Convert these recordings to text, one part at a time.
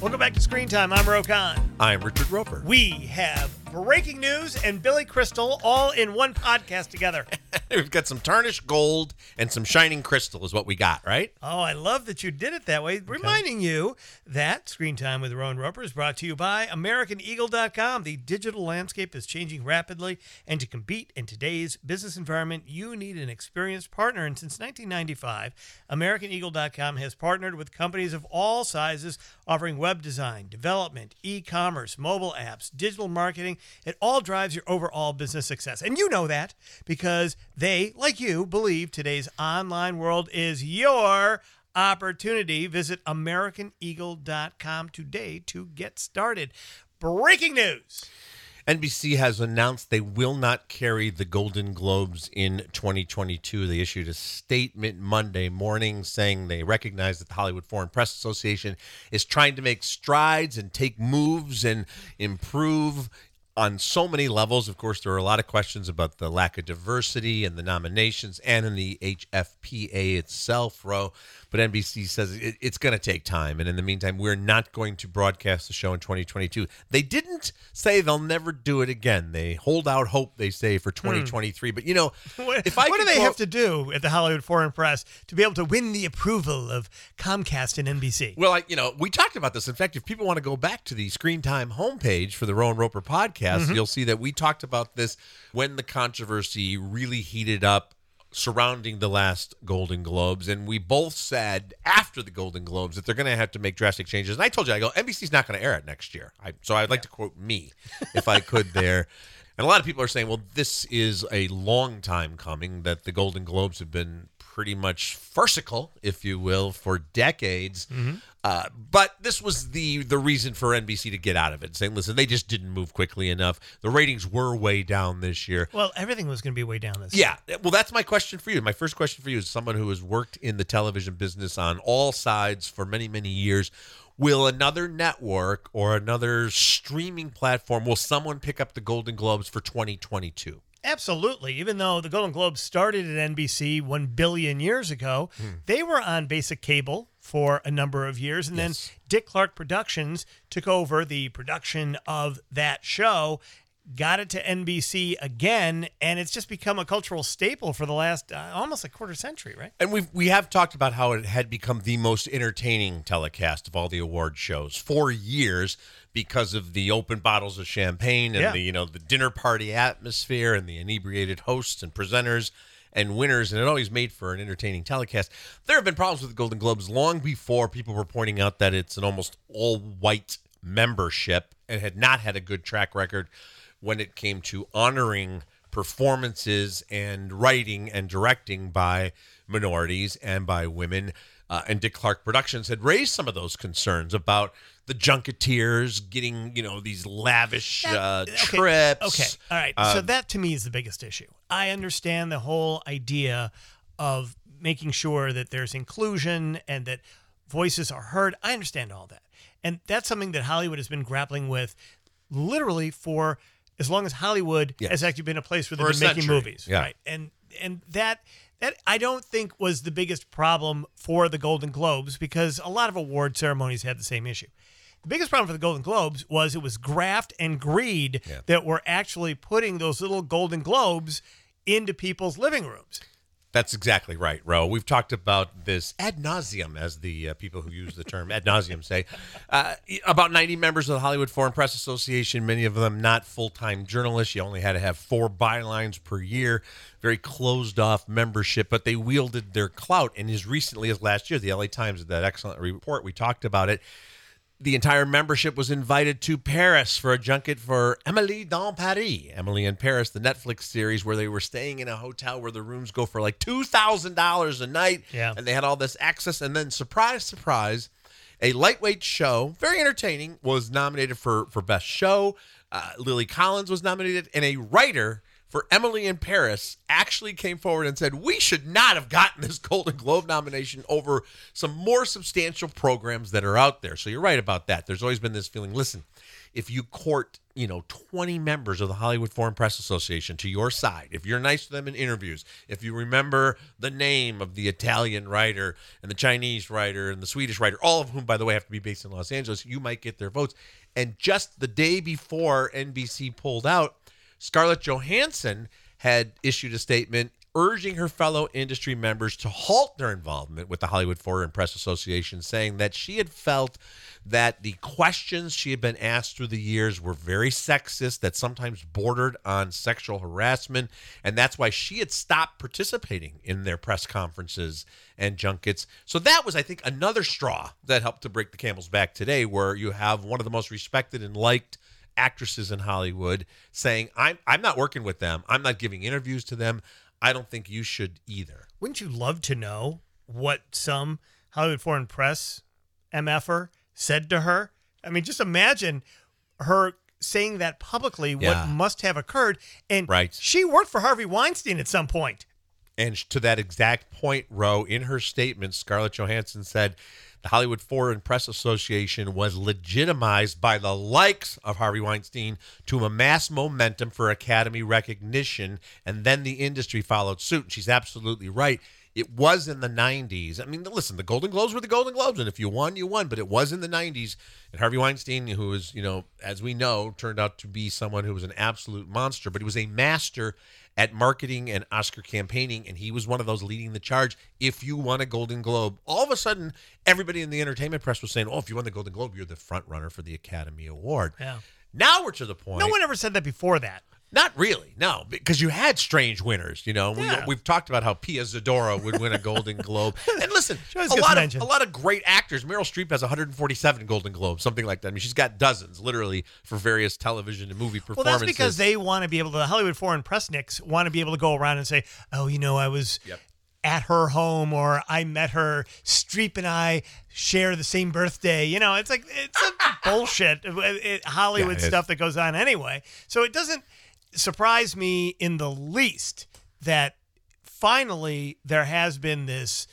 Welcome back to Screen Time. I'm Roe Conn. I'm Richard Roeper. We have breaking news and Billy Crystal all in one podcast together. We've got some tarnished gold and some shining crystal, is what we got, right? Oh, I love that you did it that way. Reminding you that Screen Time with Roe and Roeper is brought to you by AmericanEagle.com. The digital landscape is changing rapidly, and to compete in today's business environment, you need an experienced partner. And since 1995, AmericanEagle.com has partnered with companies of all sizes offering web design, development, e commerce, mobile apps, digital marketing. It all drives your overall business success. And you know that because they, like you, believe today's online world is your opportunity. Visit AmericanEagle.com today to get started. Breaking news. NBC has announced they will not carry the Golden Globes in 2022. They issued a statement Monday morning saying they recognize that the Hollywood Foreign Press Association is trying to make strides and take moves and improve on so many levels. Of course, there are a lot of questions about the lack of diversity and the nominations and in the HFPA itself, Roe. But NBC says it, it's going to take time. And in the meantime, we're not going to broadcast the show in 2022. They didn't say they'll never do it again. They hold out hope, they say, for hmm. 2023. But, you know, What, if I what do they quote- have to do at the Hollywood Foreign Press to be able to win the approval of Comcast and NBC? Well, I, you know, we talked about this. In fact, if people want to go back to the Screen Time homepage for the Roe and Roeper podcast, mm-hmm. you'll see that we talked about this when the controversy really heated up surrounding the last Golden Globes, and we both said after the Golden Globes that they're going to have to make drastic changes. And I told you, I go, NBC's not going to air it next year. I, so I'd like to quote me, if I could, there. And a lot of people are saying, well, this is a long time coming, that the Golden Globes have been pretty much farcical, if you will, for decades. Mm-hmm. Uh, but this was the the reason for NBC to get out of it, saying, listen, they just didn't move quickly enough. The ratings were way down this year. Well, everything was going to be way down this. Year. Yeah. Well, that's my question for you. My first question for you is someone who has worked in the television business on all sides for many, many years. Will another network or another streaming platform, will someone pick up the Golden Globes for 2022? Absolutely. Even though the Golden Globes started at NBC 1 billion years ago, Hmm. they were on basic cable for a number of years. And Yes. then Dick Clark Productions took over the production of that show, got it to NBC again, and it's just become a cultural staple for the last uh, almost a quarter century, right? And we we have talked about how it had become the most entertaining telecast of all the award shows for years because of the open bottles of champagne and Yeah. the you know the dinner party atmosphere and the inebriated hosts and presenters and winners and it always made for an entertaining telecast. There have been problems with the Golden Globes long before people were pointing out that it's an almost all white membership and had not had a good track record when it came to honoring performances and writing and directing by minorities and by women. Uh, and Dick Clark Productions had raised some of those concerns about the junketeers getting, you know, these lavish uh, Okay, trips. Okay. All right. so that to me is the biggest issue. I understand the whole idea of making sure that there's inclusion and that voices are heard. I understand all that. And that's something that Hollywood has been grappling with literally for as long as Hollywood has actually been a place where they've For been making movies. Yeah. Right. And and that that I don't think was the biggest problem for the Golden Globes because a lot of award ceremonies had the same issue. The biggest problem for the Golden Globes was it was graft and greed Yeah. that were actually putting those little Golden Globes into people's living rooms. That's exactly right, Ro. We've talked about this ad nauseum, as the uh, people who use the term ad nauseum say. Uh, about 90 members of the Hollywood Foreign Press Association, many of them not full time journalists. You only had to have four bylines per year, very closed off membership, but they wielded their clout. And as recently as last year, the LA Times did that excellent report. We talked about it the entire membership was invited to Paris for a junket for Emily dans Paris. Emily in Paris, the Netflix series where they were staying in a hotel where the rooms go for like $2,000 a night. Yeah. And they had all this access. And then, surprise, surprise, a lightweight show, very entertaining, was nominated for, for Best Show. Uh, Lily Collins was nominated, and a writer for Emily in Paris actually came forward and said, We should not have gotten this Golden Globe nomination over some more substantial programs that are out there. So you're right about that. There's always been this feeling listen, if you court, you know, 20 members of the Hollywood Foreign Press Association to your side, if you're nice to them in interviews, if you remember the name of the Italian writer and the Chinese writer and the Swedish writer, all of whom, by the way, have to be based in Los Angeles, you might get their votes. And just the day before NBC pulled out, Scarlett Johansson had issued a statement urging her fellow industry members to halt their involvement with the Hollywood Foreign Press Association, saying that she had felt that the questions she had been asked through the years were very sexist, that sometimes bordered on sexual harassment, and that's why she had stopped participating in their press conferences and junkets. So that was, I think, another straw that helped to break the camel's back today, where you have one of the most respected and liked actresses in Hollywood saying, I'm I'm not working with them. I'm not giving interviews to them. I don't think you should either. Wouldn't you love to know what some Hollywood Foreign Press MFer said to her? I mean, just imagine her saying that publicly, Yeah. what must have occurred. And Right. she worked for Harvey Weinstein at some point. And to that exact point, Roe, in her statement, Scarlett Johansson said the Hollywood Foreign Press Association was legitimized by the likes of Harvey Weinstein to amass momentum for Academy recognition, and then the industry followed suit. And she's absolutely right. It was in the 90s. I mean, listen, the Golden Globes were the Golden Globes, and if you won, you won, but it was in the 90s. And Harvey Weinstein, who was, you know, as we know, turned out to be someone who was an absolute monster, but he was a master at marketing and Oscar campaigning, and he was one of those leading the charge. If you won a Golden Globe, all of a sudden, everybody in the entertainment press was saying, "Oh, if you won the Golden Globe, you're the front runner for the Academy Award." Yeah. Now we're to the point. No one ever said that before that. Not really, no, because you had strange winners. You know, Yeah. we, we've talked about how Pia Zadora would win a Golden Globe, and listen, a lot of mentioned. a lot of great actors. Meryl Streep has 147 Golden Globes, something like that. I mean, she's got dozens, literally, for various television and movie performances. Well, that's because they want to be able to, the Hollywood Foreign Press Nicks want to be able to go around and say, oh, you know, I was Yep. at her home or I met her. Streep and I share the same birthday. You know, it's like, it's a bullshit it- it- Hollywood Yeah, it stuff that goes on anyway. So it doesn't surprise me in the least that finally there has been this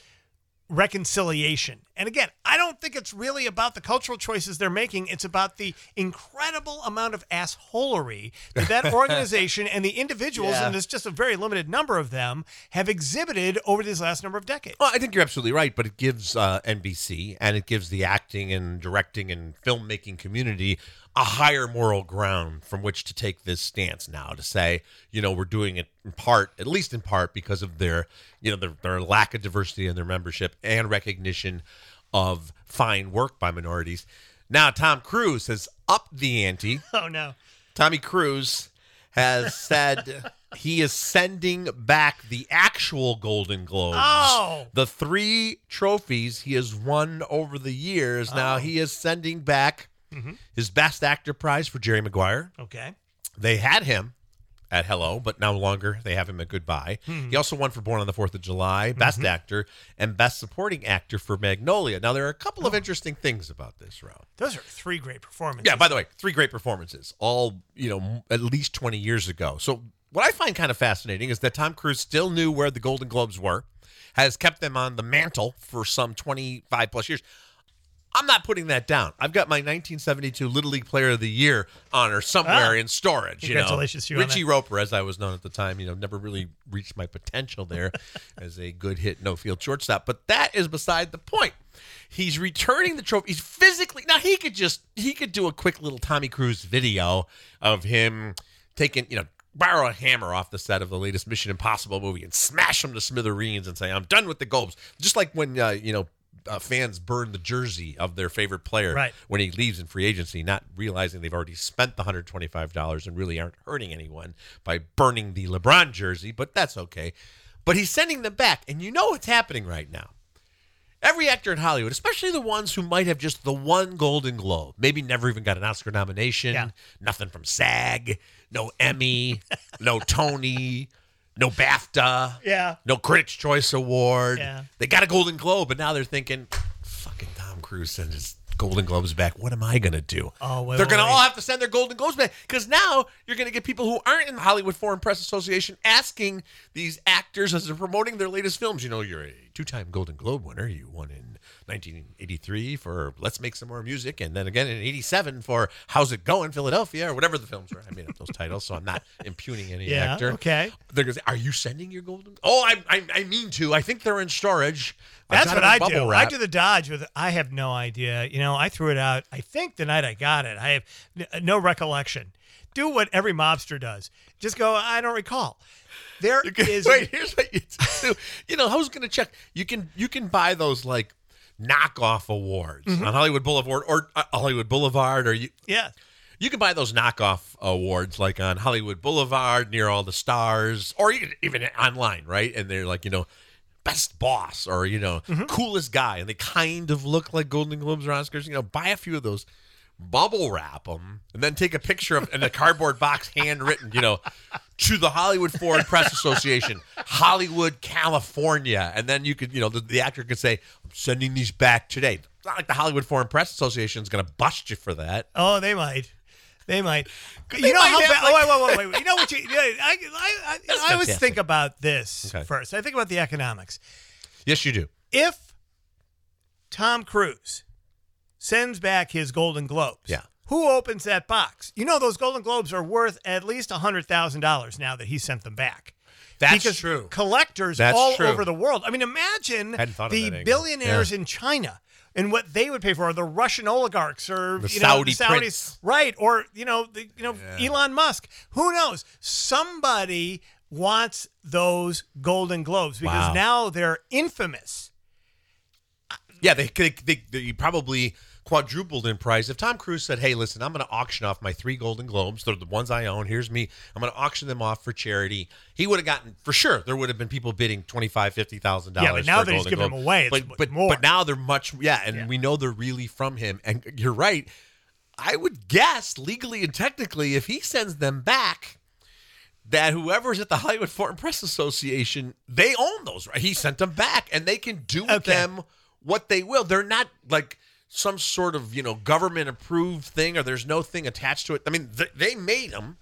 reconciliation. And again, I don't think it's really about the cultural choices they're making. It's about the incredible amount of assholery that that organization and the individuals, Yeah. and there's just a very limited number of them, have exhibited over these last number of decades. Well, I think you're absolutely right, but it gives uh, NBC and it gives the acting and directing and filmmaking community a higher moral ground from which to take this stance now to say, you know, we're doing it in part, at least in part, because of their, you know, their, their lack of diversity in their membership and recognition of fine work by minorities. Now, Tom Cruise has upped the ante. Oh, no. Tommy Cruise has said he is sending back the actual Golden Globes. Oh. The three trophies he has won over the years. Now oh. he is sending back mm-hmm. his Best Actor prize for Jerry Maguire. Okay. They had him at Hello, but no longer they have him at Goodbye. He hmm. also won for Born on the Fourth of July, Best mm-hmm. Actor, and Best Supporting Actor for Magnolia. Now there are a couple of oh. interesting things about this round. Those are three great performances. Yeah, by the way, three great performances, all, you know, at least 20 years ago. So, what I find kind of fascinating is that Tom Cruise still knew where the Golden Globes were, has kept them on the mantle for some 25 plus years. I'm not putting that down. I've got my 1972 Little League Player of the Year honor somewhere Ah. in storage. Congratulations you know, Richie. Roeper, as I was known at the time, you know, never really reached my potential there as a good hit no field shortstop. But that is beside the point. He's returning the trophy. He's physically now he could just he could do a quick little Tommy Cruise video of him taking you know borrow a hammer off the set of the latest Mission Impossible movie and smash him to smithereens and say I'm done with the Globes. Just like when uh, you know. Uh, fans burn the jersey of their favorite player Right. when he leaves in free agency, not realizing they've already spent the $125 and really aren't hurting anyone by burning the LeBron jersey, but that's okay. But he's sending them back, and you know what's happening right now. Every actor in Hollywood, especially the ones who might have just the one Golden Globe, maybe never even got an Oscar nomination, Yeah. nothing from SAG, no Emmy, no Tony, no BAFTA, Yeah. no Critics' Choice Award. Yeah. They got a Golden Globe, and now they're thinking, fucking Tom Cruise sends his Golden Globes back. What am I going to do? Oh, wait, They're going to all have to send their Golden Globes back because now you're going to get people who aren't in the Hollywood Foreign Press Association asking these actors as they're promoting their latest films. You know, you're a two-time Golden Globe winner. You won in 1983 for Let's Make Some More Music, and then again in '87 for How's It Going, Philadelphia, or whatever the films were. I made up those titles, so I'm not impugning any Yeah, actor. okay. They're gonna say, "Are you sending your Golden?" Oh, I, I, I mean to. I think they're in storage. I've That's what I do. I do the dodge with. I have no idea. You know, I threw it out. I think the night I got it. I have n- uh, no recollection. Do what every mobster does. Just go. I don't recall. There is. Wait, here's what you do. You know, I was gonna check. You can you can buy those like knockoff awards Mm-hmm. on Hollywood Boulevard or uh, Hollywood Boulevard, or you Yeah. you can buy those knockoff awards like on Hollywood Boulevard near all the stars, or even online, right? And they're like you know. Best boss or you know Mm-hmm. coolest guy, and they kind of look like Golden Globes or Oscars. You know, buy a few of those, bubble wrap them, and then take a picture of in a cardboard box, handwritten. You know, to the Hollywood Foreign Press Association, Hollywood, California. And then you could, you know, the, the actor could say, I'm sending these back today. It's not like the Hollywood Foreign Press Association is going to bust you for that. Oh, they might. They might. They you know might how bad? like- oh, wait, wait, wait, wait. You know what you? I, I, I, I always think about this Okay. first. I think about the economics. Yes, you do. If Tom Cruise sends back his Golden Globes, Yeah. who opens that box? You know, those Golden Globes are worth at least hundred thousand dollars now that he sent them back. That's because true. Collectors That's all true. over the world. I mean, imagine Hadn't thought of the billionaires Yeah. in China and what they would pay for, or the Russian oligarchs, or The you know, Saudi the Saudis, prince. right? Or you know, the, you know, Yeah. Elon Musk. Who knows? Somebody wants those Golden Globes because Wow. now they're infamous. Yeah, they, they, they, they probably quadrupled in price. If Tom Cruise said, "Hey, listen, I'm going to auction off my three Golden Globes. They're the ones I own. Here's me. I'm going to auction them off for charity." He would have gotten for sure. There would have been people bidding twenty five, fifty thousand dollars. Yeah, but now that he's giving them away, it's but but, more. but now they're much. Yeah, and Yeah. we know they're really from him. And you're right. I would guess legally and technically, if he sends them back, that whoever's at the Hollywood Foreign Press Association, they own those, right? He sent them back and they can do with Okay. them what they will. They're not like some sort of, you know, government approved thing or there's no thing attached to it. I mean, th- they made them,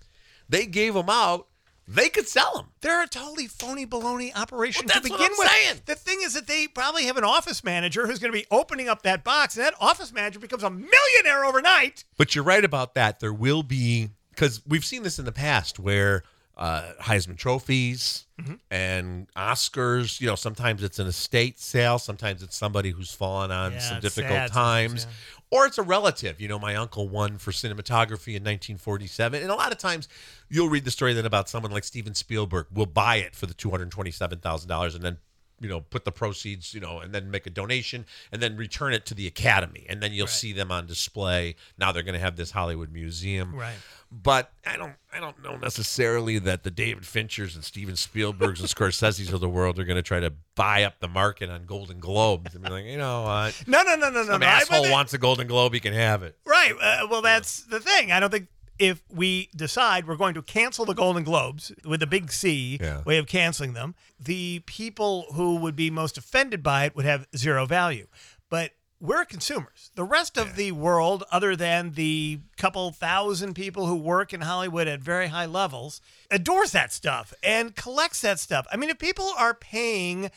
they gave them out, they could sell them. They're a totally phony baloney operation Well, to begin I'm with. saying. The thing is that they probably have an office manager who's going to be opening up that box, and that office manager becomes a millionaire overnight. But you're right about that. There will be because we've seen this in the past where uh, Heisman trophies Mm-hmm. and Oscars. You know, sometimes it's an estate sale, sometimes it's somebody who's fallen on Yeah, some difficult times, sometimes, or it's a relative. You know, my uncle won for cinematography in 1947, and a lot of times you'll read the story then about someone like Steven Spielberg will buy it for the 227 thousand dollars, and then you know put the proceeds you know and then make a donation and then return it to the academy and then you'll see them on display now they're going to have this hollywood museum Right. but i don't i don't know necessarily that the david finchers and steven spielbergs and scorsese's of the world are going to try to buy up the market on golden globes and be like you know what No, no, no, no, no. some no. I- asshole but- wants a golden globe he can have it Right. Uh, well, that's the thing. I don't think if we decide we're going to cancel the Golden Globes with a big C Yeah. way of canceling them, the people who would be most offended by it would have zero value. But we're consumers. The rest of the world, other than the couple thousand people who work in Hollywood at very high levels, adores that stuff and collects that stuff. I mean, if people are paying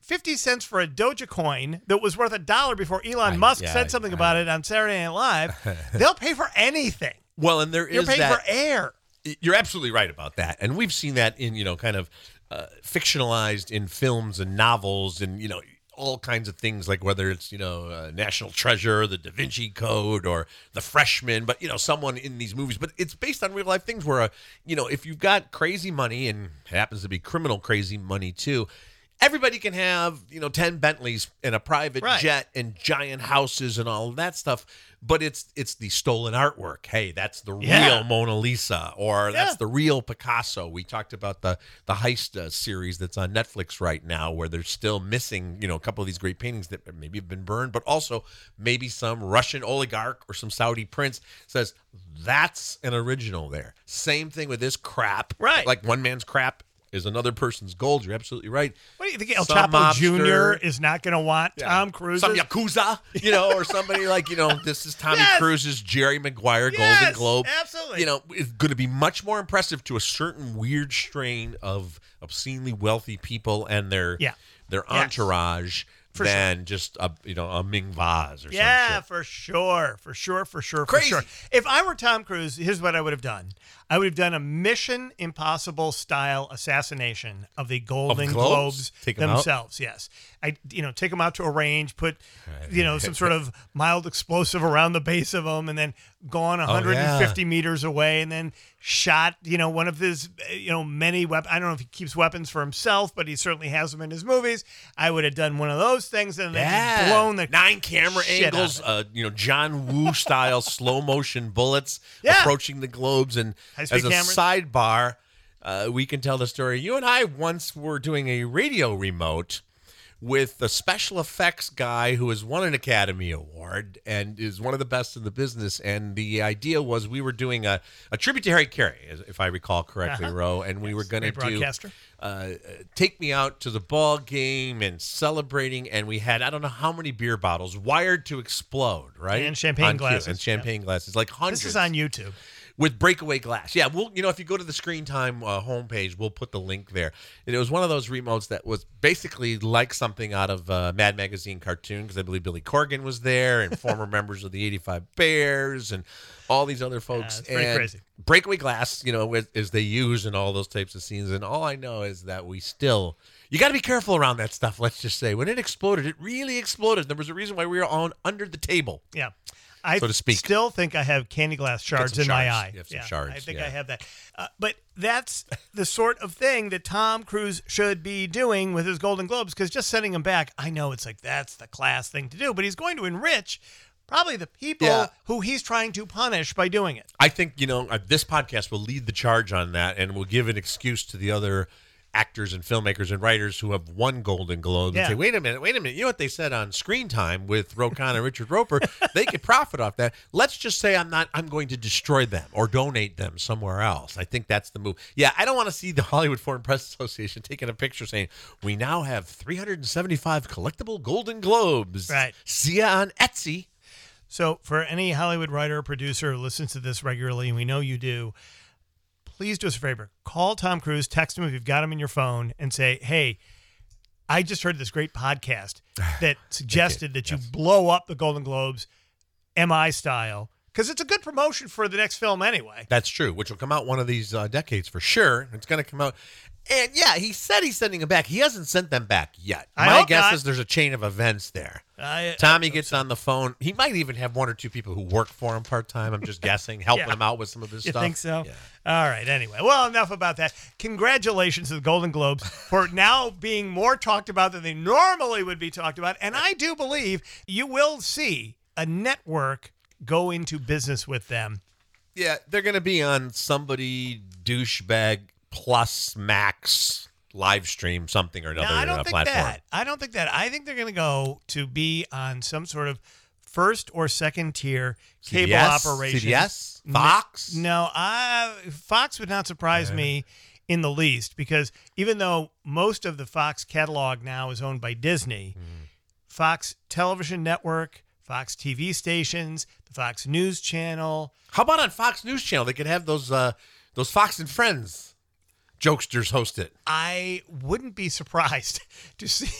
50 cents for a Dogecoin that was worth a dollar before Elon I- Musk yeah, said something I- about it on Saturday Night Live, they'll pay for anything. Well and there You're is paying that for air. you're absolutely right about that and we've seen that in you know kind of uh, fictionalized in films and novels and you know all kinds of things like whether it's you know uh, national treasure the da vinci code or the freshman but you know someone in these movies but it's based on real life things where uh, you know if you've got crazy money and it happens to be criminal crazy money too everybody can have you know 10 bentleys and a private Right. jet and giant houses and all that stuff but it's it's the stolen artwork hey that's the Yeah. real Mona Lisa, or Yeah. that's the real Picasso. We talked about the the heist uh, series that's on Netflix right now, where they're still missing, you know, a couple of these great paintings that maybe have been burned, but also maybe some Russian oligarch or some Saudi prince says that's an original. There, same thing with this crap, Right. Like one man's crap is another person's gold. You're absolutely right. What do you think? El Some Chapo mobster. Jr. is not going to want Tom Cruise. Some yakuza, you know, or somebody like you know, this is Tommy Yes. Cruise's Jerry Maguire Golden Globe. absolutely. You know, is going to be much more impressive to a certain weird strain of obscenely wealthy people and their Yeah. their Yes. For than just a you know a Ming vase or Yeah, some shit. for sure, for sure, for sure, Crazy. for sure. If I were Tom Cruise, here's what I would have done. I would have done a Mission Impossible style assassination of the Golden Globes? Globes, out? themselves. Yes, I you know take them out to a range, put you know some sort of mild explosive around the base of them, and then gone 150 meters away, and then shot you know one of his you know many weapons. I don't know if he keeps weapons for himself, but he certainly has them in his movies. I would have done one of those things, and then Yeah. just blown the nine camera shit out of angles, uh, you know, John Woo style slow motion bullets Yeah. approaching the globes. And as a cameras. sidebar, uh, we can tell the story. You and I once were doing a radio remote with the special effects guy who has won an Academy Award and is one of the best in the business. And the idea was we were doing a, a tribute to Harry Caray, if I recall correctly, Uh-huh. Roe, and we were going to do uh, take me out to the ball game and celebrating. And we had I don't know how many beer bottles wired to explode, right? And champagne On glasses, and champagne glasses, like hundreds. This is on YouTube. With breakaway glass. Yeah, we'll you know if you go to the Screen Time uh, homepage, we'll put the link there. And it was one of those remotes that was basically like something out of uh, Mad Magazine cartoon because I believe Billy Corgan was there and former members of the '85 Bears and all these other folks. pretty and crazy. breakaway glass, you know, as they use in all those types of scenes. And all I know is that we still. You got to be careful around that stuff. Let's just say when it exploded, it really exploded. There was a reason why we were on under the table. Yeah. I So to speak. still think I have candy glass shards in my shards. eye. You have some yeah, shards, I think yeah. I have that. Uh, but that's the sort of thing that Tom Cruise should be doing with his Golden Globes because just sending him back, I know it's like that's the class thing to do, but he's going to enrich probably the people Yeah. who he's trying to punish by doing it. I think you know uh, this podcast will lead the charge on that, and will give an excuse to the other actors and filmmakers and writers who have won Golden Globes Yeah. and say, "Wait a minute, wait a minute! You know what they said on Screen Time with Roe Conn and Richard Roeper? They could profit off that. Let's just say I'm not. I'm going to destroy them or donate them somewhere else. I think that's the move. Yeah, I don't want to see the Hollywood Foreign Press Association taking a picture saying we now have 375 collectible Golden Globes. Right. See ya on Etsy. So, for any Hollywood writer or producer who listens to this regularly, and we know you do, please do us a favor. Call Tom Cruise, text him if you've got him in your phone, and say, hey, I just heard this great podcast that suggested that you blow up the Golden Globes MI style because it's a good promotion for the next film anyway. That's true, which will come out one of these uh, decades for sure. It's going to come out. And yeah, he said he's sending them back. He hasn't sent them back yet. I My hope guess not. is there's a chain of events there. I- Tommy gets on the phone. He might even have one or two people who work for him part time. I'm just guessing, helping Yeah. him out with some of this You stuff. think so? Yeah. All right. Anyway, well, enough about that. Congratulations to the Golden Globes for now being more talked about than they normally would be talked about. And I do believe you will see a network go into business with them. Yeah, they're going to be on somebody douchebag plus max live stream something or another Now, I uh, don't think platform. that. I don't think that. I think they're going to go to be on some sort of first or second tier cable CBS? operation. CBS? N- Fox? No, I, Fox would not surprise me in the least because even though most of the Fox catalog now is owned by Disney, Hmm. Fox Television Network, Fox TV stations, the Fox News Channel. How about on Fox News Channel? They could have those uh, those Fox and Friends jokesters host it. I wouldn't be surprised to see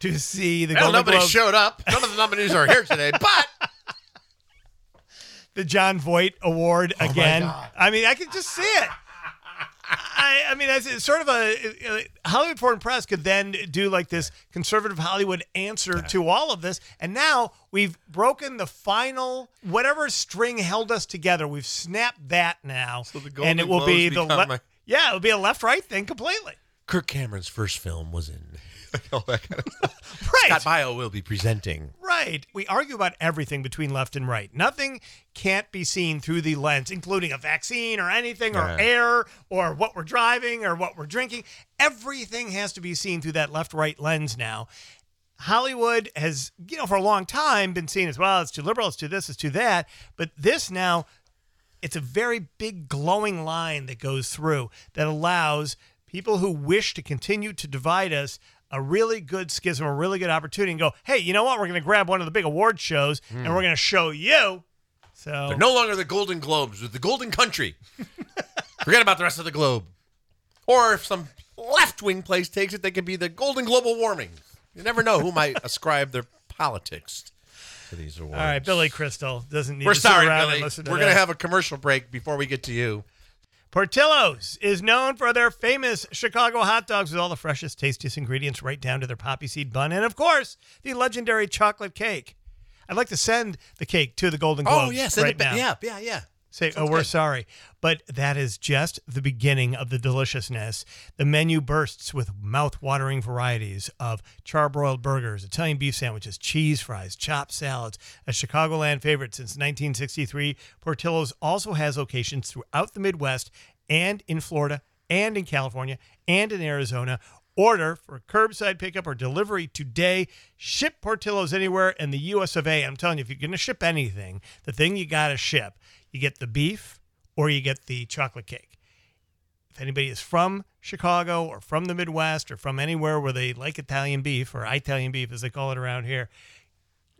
to see the Well, Golden nobody Globe- showed up. None of the nominees are here today, but the Jon Voight Award Oh again. I mean, I could just see it. I, I mean, as it's sort of a Hollywood Foreign Press could then do like this conservative Hollywood answer to all of this, and now we've broken the final whatever string held us together. We've snapped that now, So the and it will be the le- yeah, it would be a left-right thing completely. Kirk Cameron's first film was in all that kind of stuff. Right. Scott Baio will be presenting. Right. We argue about everything between left and right. Nothing can't be seen through the lens, including a vaccine or anything, or Yeah. air, or what we're driving, or what we're drinking. Everything has to be seen through that left right lens now. Hollywood has, you know, for a long time been seen as well, it's too liberal, it's too this, it's too that. But this now, it's a very big glowing line that goes through that allows people who wish to continue to divide us a really good schism, a really good opportunity, and go, hey, you know what? We're going to grab one of the big award shows and we're going to show you. So They're no longer the Golden Globes, with the Golden Country. Forget about the rest of the globe. Or if some left wing place takes it, they could be the Golden Global Warming. You never know who might ascribe their politics to these awards. all right, Billy Crystal doesn't need We're to sit sorry, around and Billy. listen to We're going to have a commercial break before we get to you. Portillo's is known for their famous Chicago hot dogs with all the freshest, tastiest ingredients right down to their poppy seed bun. And of course, the legendary chocolate cake. I'd like to send the cake to the Golden oh, Globes oh, yeah. Send right it back. now. Yeah, yeah, yeah. Say, Sounds oh, we're good. sorry. But that is just the beginning of the deliciousness. The menu bursts with mouth-watering varieties of charbroiled burgers, Italian beef sandwiches, cheese fries, chopped salads. A Chicagoland favorite since 1963, Portillo's also has locations throughout the Midwest and in Florida and in California and in Arizona. Order for curbside pickup or delivery today. Ship Portillo's anywhere in the US of A. I'm telling you, if you're going to ship anything, the thing you got to ship, you get the beef or you get the chocolate cake. If anybody is from Chicago or from the Midwest or from anywhere where they like Italian beef or Italian beef as they call it around here,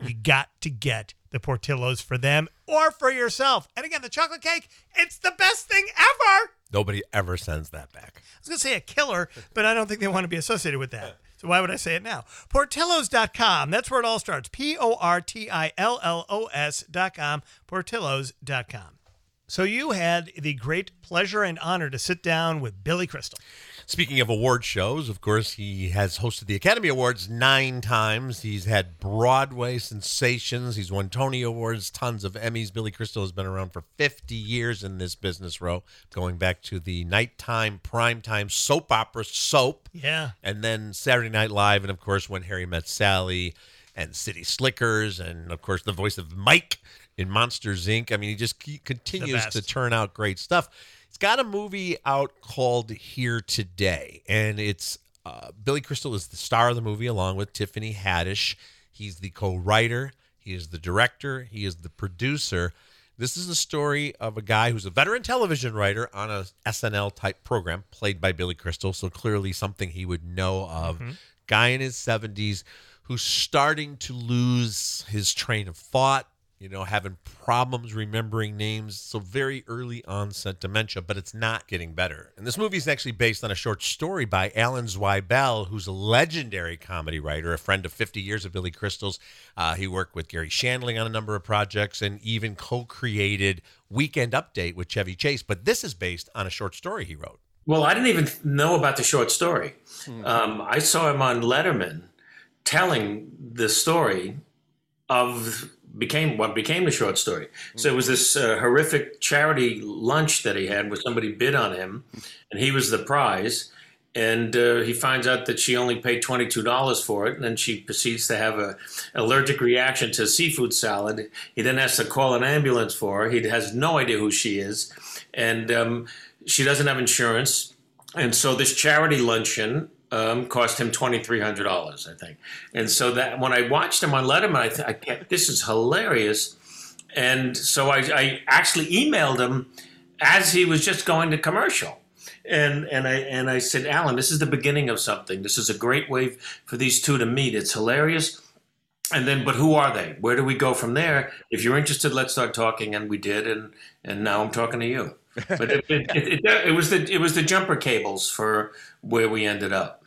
you got to get the Portillo's for them or for yourself. And again, the chocolate cake, it's the best thing ever. Nobody ever sends that back. I was going to say a killer, but I don't think they want to be associated with that. So why would I say it now? Portillos.com. That's where it all starts. P O R T I L L O S.com. Portillos.com. So you had the great pleasure and honor to sit down with Billy Crystal. Speaking of award shows, of course, he has hosted the Academy Awards nine times. He's had Broadway sensations. He's won Tony Awards, tons of Emmys. Billy Crystal has been around for 50 years in this business Roe, going back to the nighttime, primetime soap opera Soap, Yeah. and then Saturday Night Live, and of course, When Harry Met Sally, and City Slickers, and of course, the voice of Mike in Monsters Inc. I mean, he just continues to turn out great stuff. He's got a movie out called Here Today, and it's uh, Billy Crystal is the star of the movie along with Tiffany Haddish. He's the co-writer, he is the director, he is the producer. This is the story of a guy who's a veteran television writer on a SNL type program played by Billy Crystal, so clearly something he would know of. Guy in his 70s who's starting to lose his train of thought, you know, having problems remembering names. So very early onset dementia, but it's not getting better. And this movie is actually based on a short story by Alan Zweibel, who's a legendary comedy writer, a friend of 50 years of Billy Crystal's. Uh, he worked with Garry Shandling on a number of projects and even co-created Weekend Update with Chevy Chase. But this is based on a short story he wrote. Well, I didn't even know about the short story. Um, I saw him on Letterman telling the story of became what became the short story. So it was this uh, horrific charity lunch that he had where somebody bid on him, and he was the prize. And uh, he finds out that she only paid twenty two dollars for it, and then she proceeds to have a allergic reaction to seafood salad. He then has to call an ambulance for her. He has no idea who she is, and um, she doesn't have insurance. And so this charity luncheon um, cost him twenty three hundred dollars, I think. And so that when I watched him on Letterman, I, th- this is hilarious. And so I, I actually emailed him as he was just going to commercial. And and I and I said, Alan, this is the beginning of something. This is a great way for these two to meet. It's hilarious. And then, but who are they? Where do we go from there? If you're interested, let's start talking. And we did, and and now I'm talking to you. But it, it, it, it was the it was the jumper cables for where we ended up.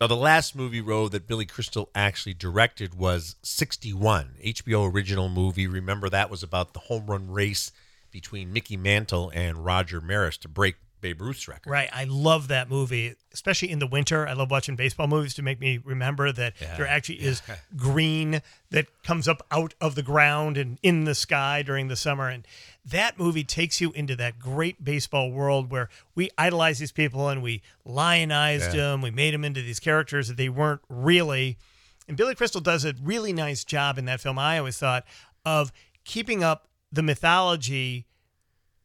Now, the last movie Roe that Billy Crystal actually directed was 61, HBO original movie. Remember, that was about the home run race between Mickey Mantle and Roger Maris to break Babe Ruth's record. Right. I love that movie, especially in the winter. I love watching baseball movies to make me remember that there actually is green that comes up out of the ground and in the sky during the summer. And that movie takes you into that great baseball world where we idolize these people and we lionized them. We made them into these characters that they weren't really. And Billy Crystal does a really nice job in that film, I always thought, of keeping up the mythology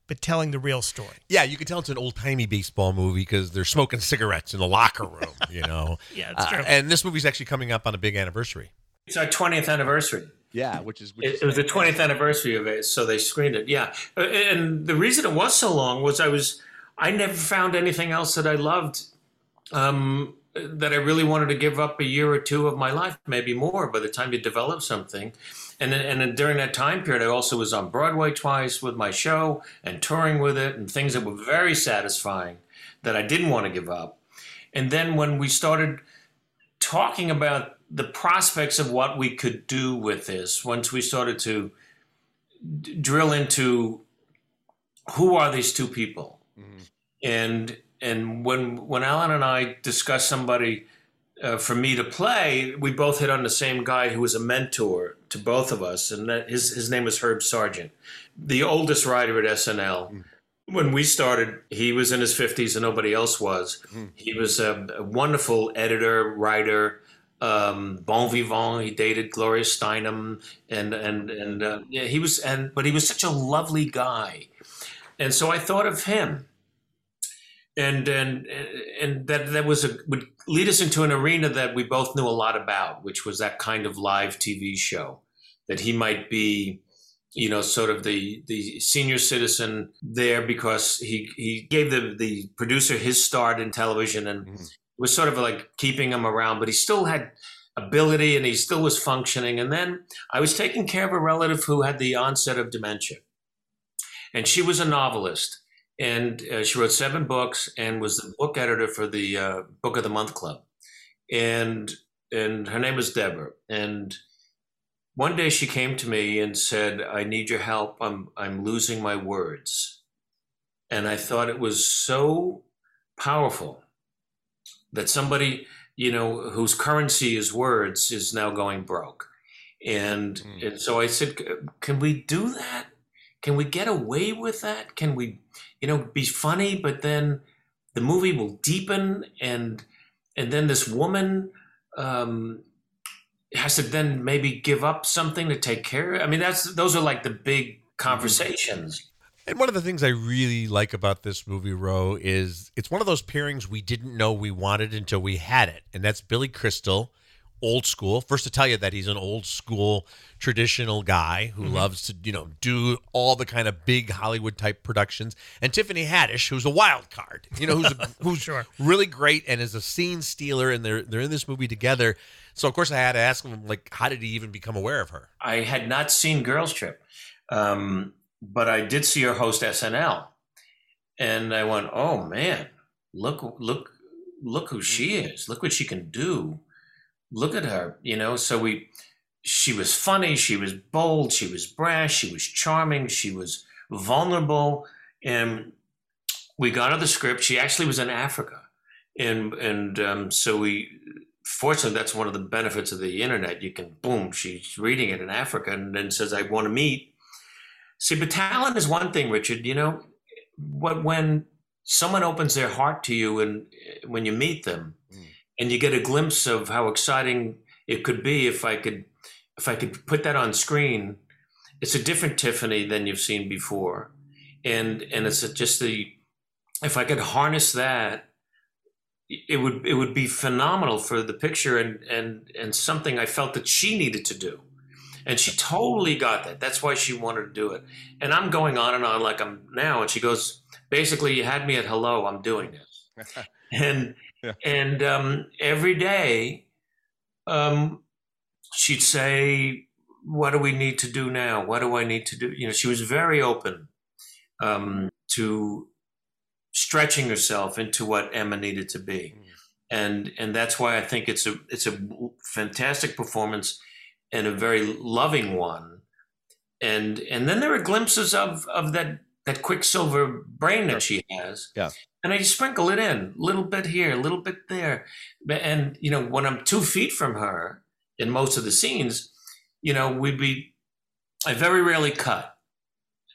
but telling the real story. Yeah, you can tell it's an old timey baseball movie because they're smoking cigarettes in the locker room, you know. Yeah, it's Uh, true. and this movie's actually coming up on a big anniversary. It's our 20th anniversary. Yeah, which is which It, is it was the 20th anniversary of it, so they screened it. Yeah, Uh, and the reason it was so long was I was I never found anything else that I loved um, that I really wanted to give up a year or two of my life, maybe more, by the time you develop something. And then, and then during that time period, I also was on Broadway twice with my show and touring with it, and things that were very satisfying that I didn't want to give up. And then when we started talking about the prospects of what we could do with this, once we started to d- drill into who are these two people, mm-hmm. and and when when Alan and I discussed somebody uh, for me to play, we both hit on the same guy who was a mentor to both of us, and that his his name was Herb Sargent, the oldest writer at SNL. Mm. When we started, he was in his fifties and nobody else was. Mm. He was a, a, wonderful editor, writer, um, bon vivant. He dated Gloria Steinem, and and and uh, yeah, he was and but he was such a lovely guy, and so I thought of him and and and that that was a would lead us into an arena that we both knew a lot about, which was that kind of live TV show. That he might be, you know, sort of the the senior citizen there because he he gave the the producer his start in television and mm-hmm. was sort of like keeping him around, but he still had ability and he still was functioning. And then I was taking care of a relative who had the onset of dementia, and she was a novelist and uh, she wrote seven books and was the book editor for the uh, Book of the Month Club, and and her name was Deborah. And one day she came to me and said, "I need your help. I'm I'm losing my words," and I thought it was so powerful that somebody you know whose currency is words is now going broke. And, mm. and so I said, "Can we do that? Can we get away with that? Can we you know, be funny, but then the movie will deepen and and then this woman um, has to then maybe give up something to take care of. I mean, that's those are like the big conversations. And one of the things I really like about this movie, Roe, is it's one of those pairings we didn't know we wanted until we had it, and that's Billy Crystal old school. First to tell you that he's an old school traditional guy who mm-hmm. loves to, you know, do all the kind of big Hollywood type productions. And Tiffany Haddish, who's a wild card, you know, who's a, who's sure. really great and is a scene stealer and they're they're in this movie together. So of course I had to ask him like how did he even become aware of her? I had not seen Girls Trip. Um, but I did see her host SNL. And I went, "Oh man, look look look who she is. Look what she can do." Look at her, you know. So we, she was funny, she was bold, she was brash, she was charming, she was vulnerable, and we got her the script. She actually was in Africa, and and um, so we. Fortunately, that's one of the benefits of the internet. You can boom, she's reading it in Africa, and then says, "I want to meet." See, but talent is one thing, Richard. You know, what when someone opens their heart to you, and when you meet them, mm and you get a glimpse of how exciting it could be if I could if I could put that on screen. It's a different Tiffany than you've seen before, and and it's just the if I could harness that, it would it would be phenomenal for the picture and and and something I felt that she needed to do. And she totally got that. That's why she wanted to do it. And I'm going on and on like I'm now. And she goes, basically, you had me at hello. I'm doing this. and and um, every day, um, she'd say, "What do we need to do now? What do I need to do?" You know, she was very open um, to stretching herself into what Emma needed to be, mm. and and that's why I think it's a it's a fantastic performance and a very loving one. And and then there are glimpses of of that that quicksilver brain that she has. Yeah and I sprinkle it in a little bit here, a little bit there. And, you know, when I'm two feet from her in most of the scenes, you know, we'd be, I very rarely cut.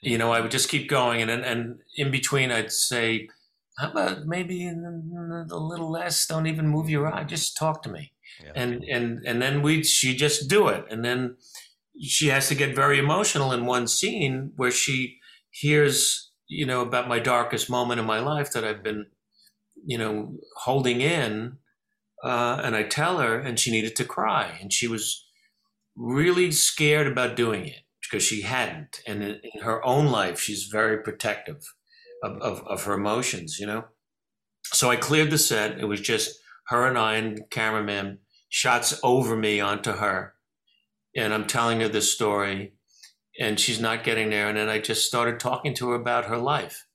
You know, I would just keep going. And, and in between, I'd say, how about maybe a little less? Don't even move your eye. Just talk to me. Yeah. And, and, and then we'd she just do it. And then she has to get very emotional in one scene where she hears you know, about my darkest moment in my life that I've been, you know, holding in. Uh, and I tell her, and she needed to cry. And she was really scared about doing it because she hadn't. And in, in her own life, she's very protective of, of, of, her emotions, you know? So I cleared the set. It was just her and I and cameraman shots over me onto her. And I'm telling her this story and she's not getting there. And then I just started talking to her about her life.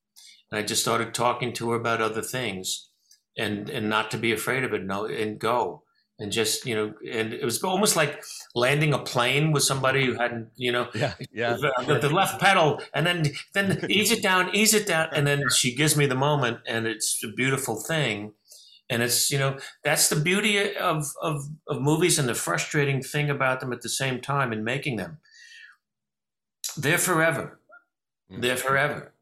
And I just started talking to her about other things and, and not to be afraid of it. No, and go and just, you know, and it was almost like landing a plane with somebody who hadn't, you know, yeah, yeah. The, uh, the left pedal and then, then ease it down, ease it down. And then she gives me the moment and it's a beautiful thing and it's you know that's the beauty of, of of movies and the frustrating thing about them at the same time in making them they're forever mm. they're forever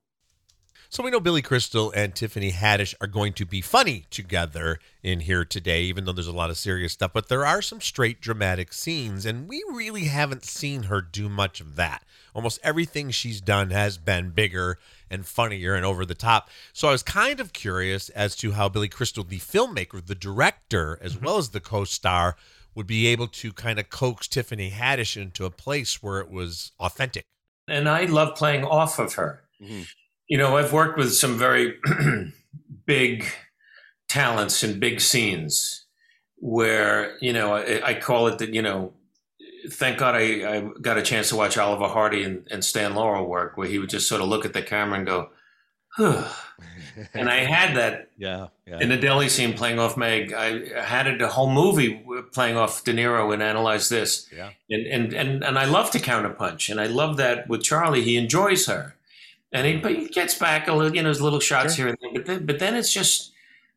so we know Billy Crystal and Tiffany Haddish are going to be funny together in here today, even though there's a lot of serious stuff. But there are some straight dramatic scenes, and we really haven't seen her do much of that. Almost everything she's done has been bigger and funnier and over the top. So I was kind of curious as to how Billy Crystal, the filmmaker, the director, as mm-hmm. well as the co-star, would be able to kind of coax Tiffany Haddish into a place where it was authentic. And I love playing off of her. Mm-hmm you know, I've worked with some very big talents in big scenes where, you know, I, I, call it that, you know, thank God I, I got a chance to watch Oliver Hardy and, and Stan Laurel work where he would just sort of look at the camera and go, and I had that yeah, yeah, in the deli scene playing off Meg. I had it the whole movie playing off De Niro and Analyze This. Yeah. And, and, and, and I love to counterpunch. And I love that with Charlie, he enjoys her and he, but he gets back a little, you know, his little shots sure. here and there. But then, but then it's just,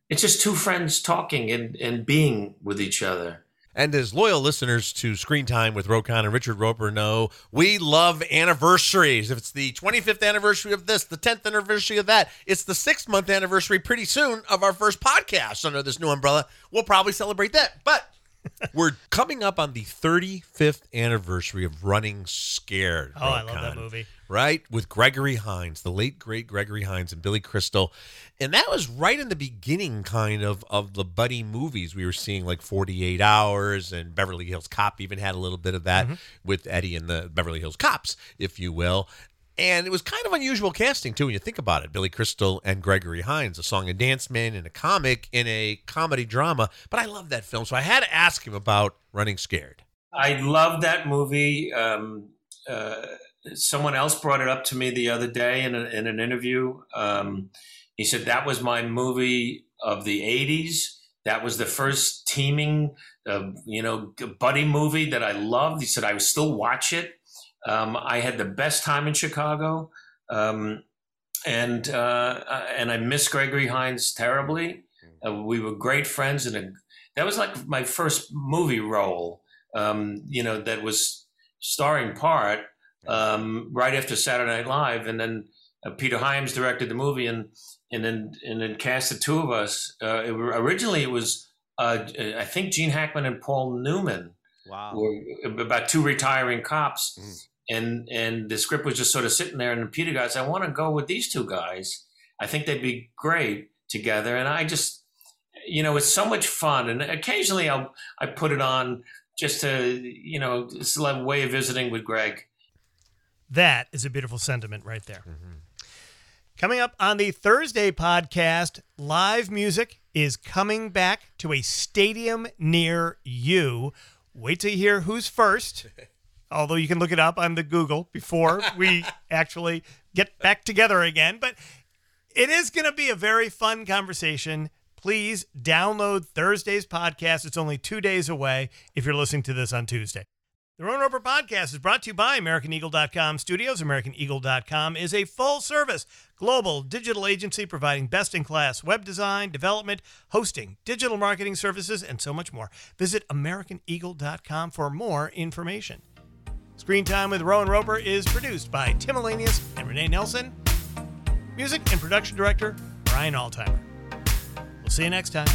it's just two friends talking and, and being with each other. And as loyal listeners to Screen Time with Roe Conn and Richard Roeper know, we love anniversaries. If it's the 25th anniversary of this, the 10th anniversary of that, it's the six month anniversary pretty soon of our first podcast under this new umbrella. We'll probably celebrate that. But we're coming up on the 35th anniversary of Running Scared. Oh, Roe Conn. I love that movie right? With Gregory Hines, the late great Gregory Hines and Billy Crystal. And that was right in the beginning kind of of the buddy movies. We were seeing like 48 Hours and Beverly Hills Cop even had a little bit of that mm-hmm. with Eddie and the Beverly Hills Cops, if you will. And it was kind of unusual casting too when you think about it. Billy Crystal and Gregory Hines, a song and dance man in a comic in a comedy drama. But I love that film, so I had to ask him about Running Scared. I love that movie. Um, uh, someone else brought it up to me the other day in, a, in an interview. Um, he said that was my movie of the '80s. That was the first teaming, uh, you know, buddy movie that I loved. He said I still watch it. Um, I had the best time in Chicago, um, and uh, and I miss Gregory Hines terribly. Uh, we were great friends, and a, that was like my first movie role. Um, you know, that was starring part um, right after Saturday Night Live, and then uh, Peter Hyams directed the movie, and and then and then cast the two of us. Uh, it, originally, it was uh, I think Gene Hackman and Paul Newman. Wow. Were about two retiring cops, mm. And and the script was just sort of sitting there, and Peter goes, "I want to go with these two guys. I think they'd be great together." And I just, you know, it's so much fun, and occasionally I'll I put it on just to you know, it's a way of visiting with Greg that is a beautiful sentiment right there. Mm-hmm. Coming up on the Thursday podcast, live music is coming back to a stadium near you. Wait till you hear who's first. Although you can look it up on the Google before we actually get back together again. But it is going to be a very fun conversation. Please download Thursday's podcast. It's only two days away if you're listening to this on Tuesday. The Roe and Roeper podcast is brought to you by AmericanEagle.com Studios. AmericanEagle.com is a full service global digital agency providing best in class web design, development, hosting, digital marketing services, and so much more. Visit AmericanEagle.com for more information. Screen Time with Roe and Roeper is produced by Tim Elanius and Renee Nelson. Music and production director Brian Altimer. We'll see you next time.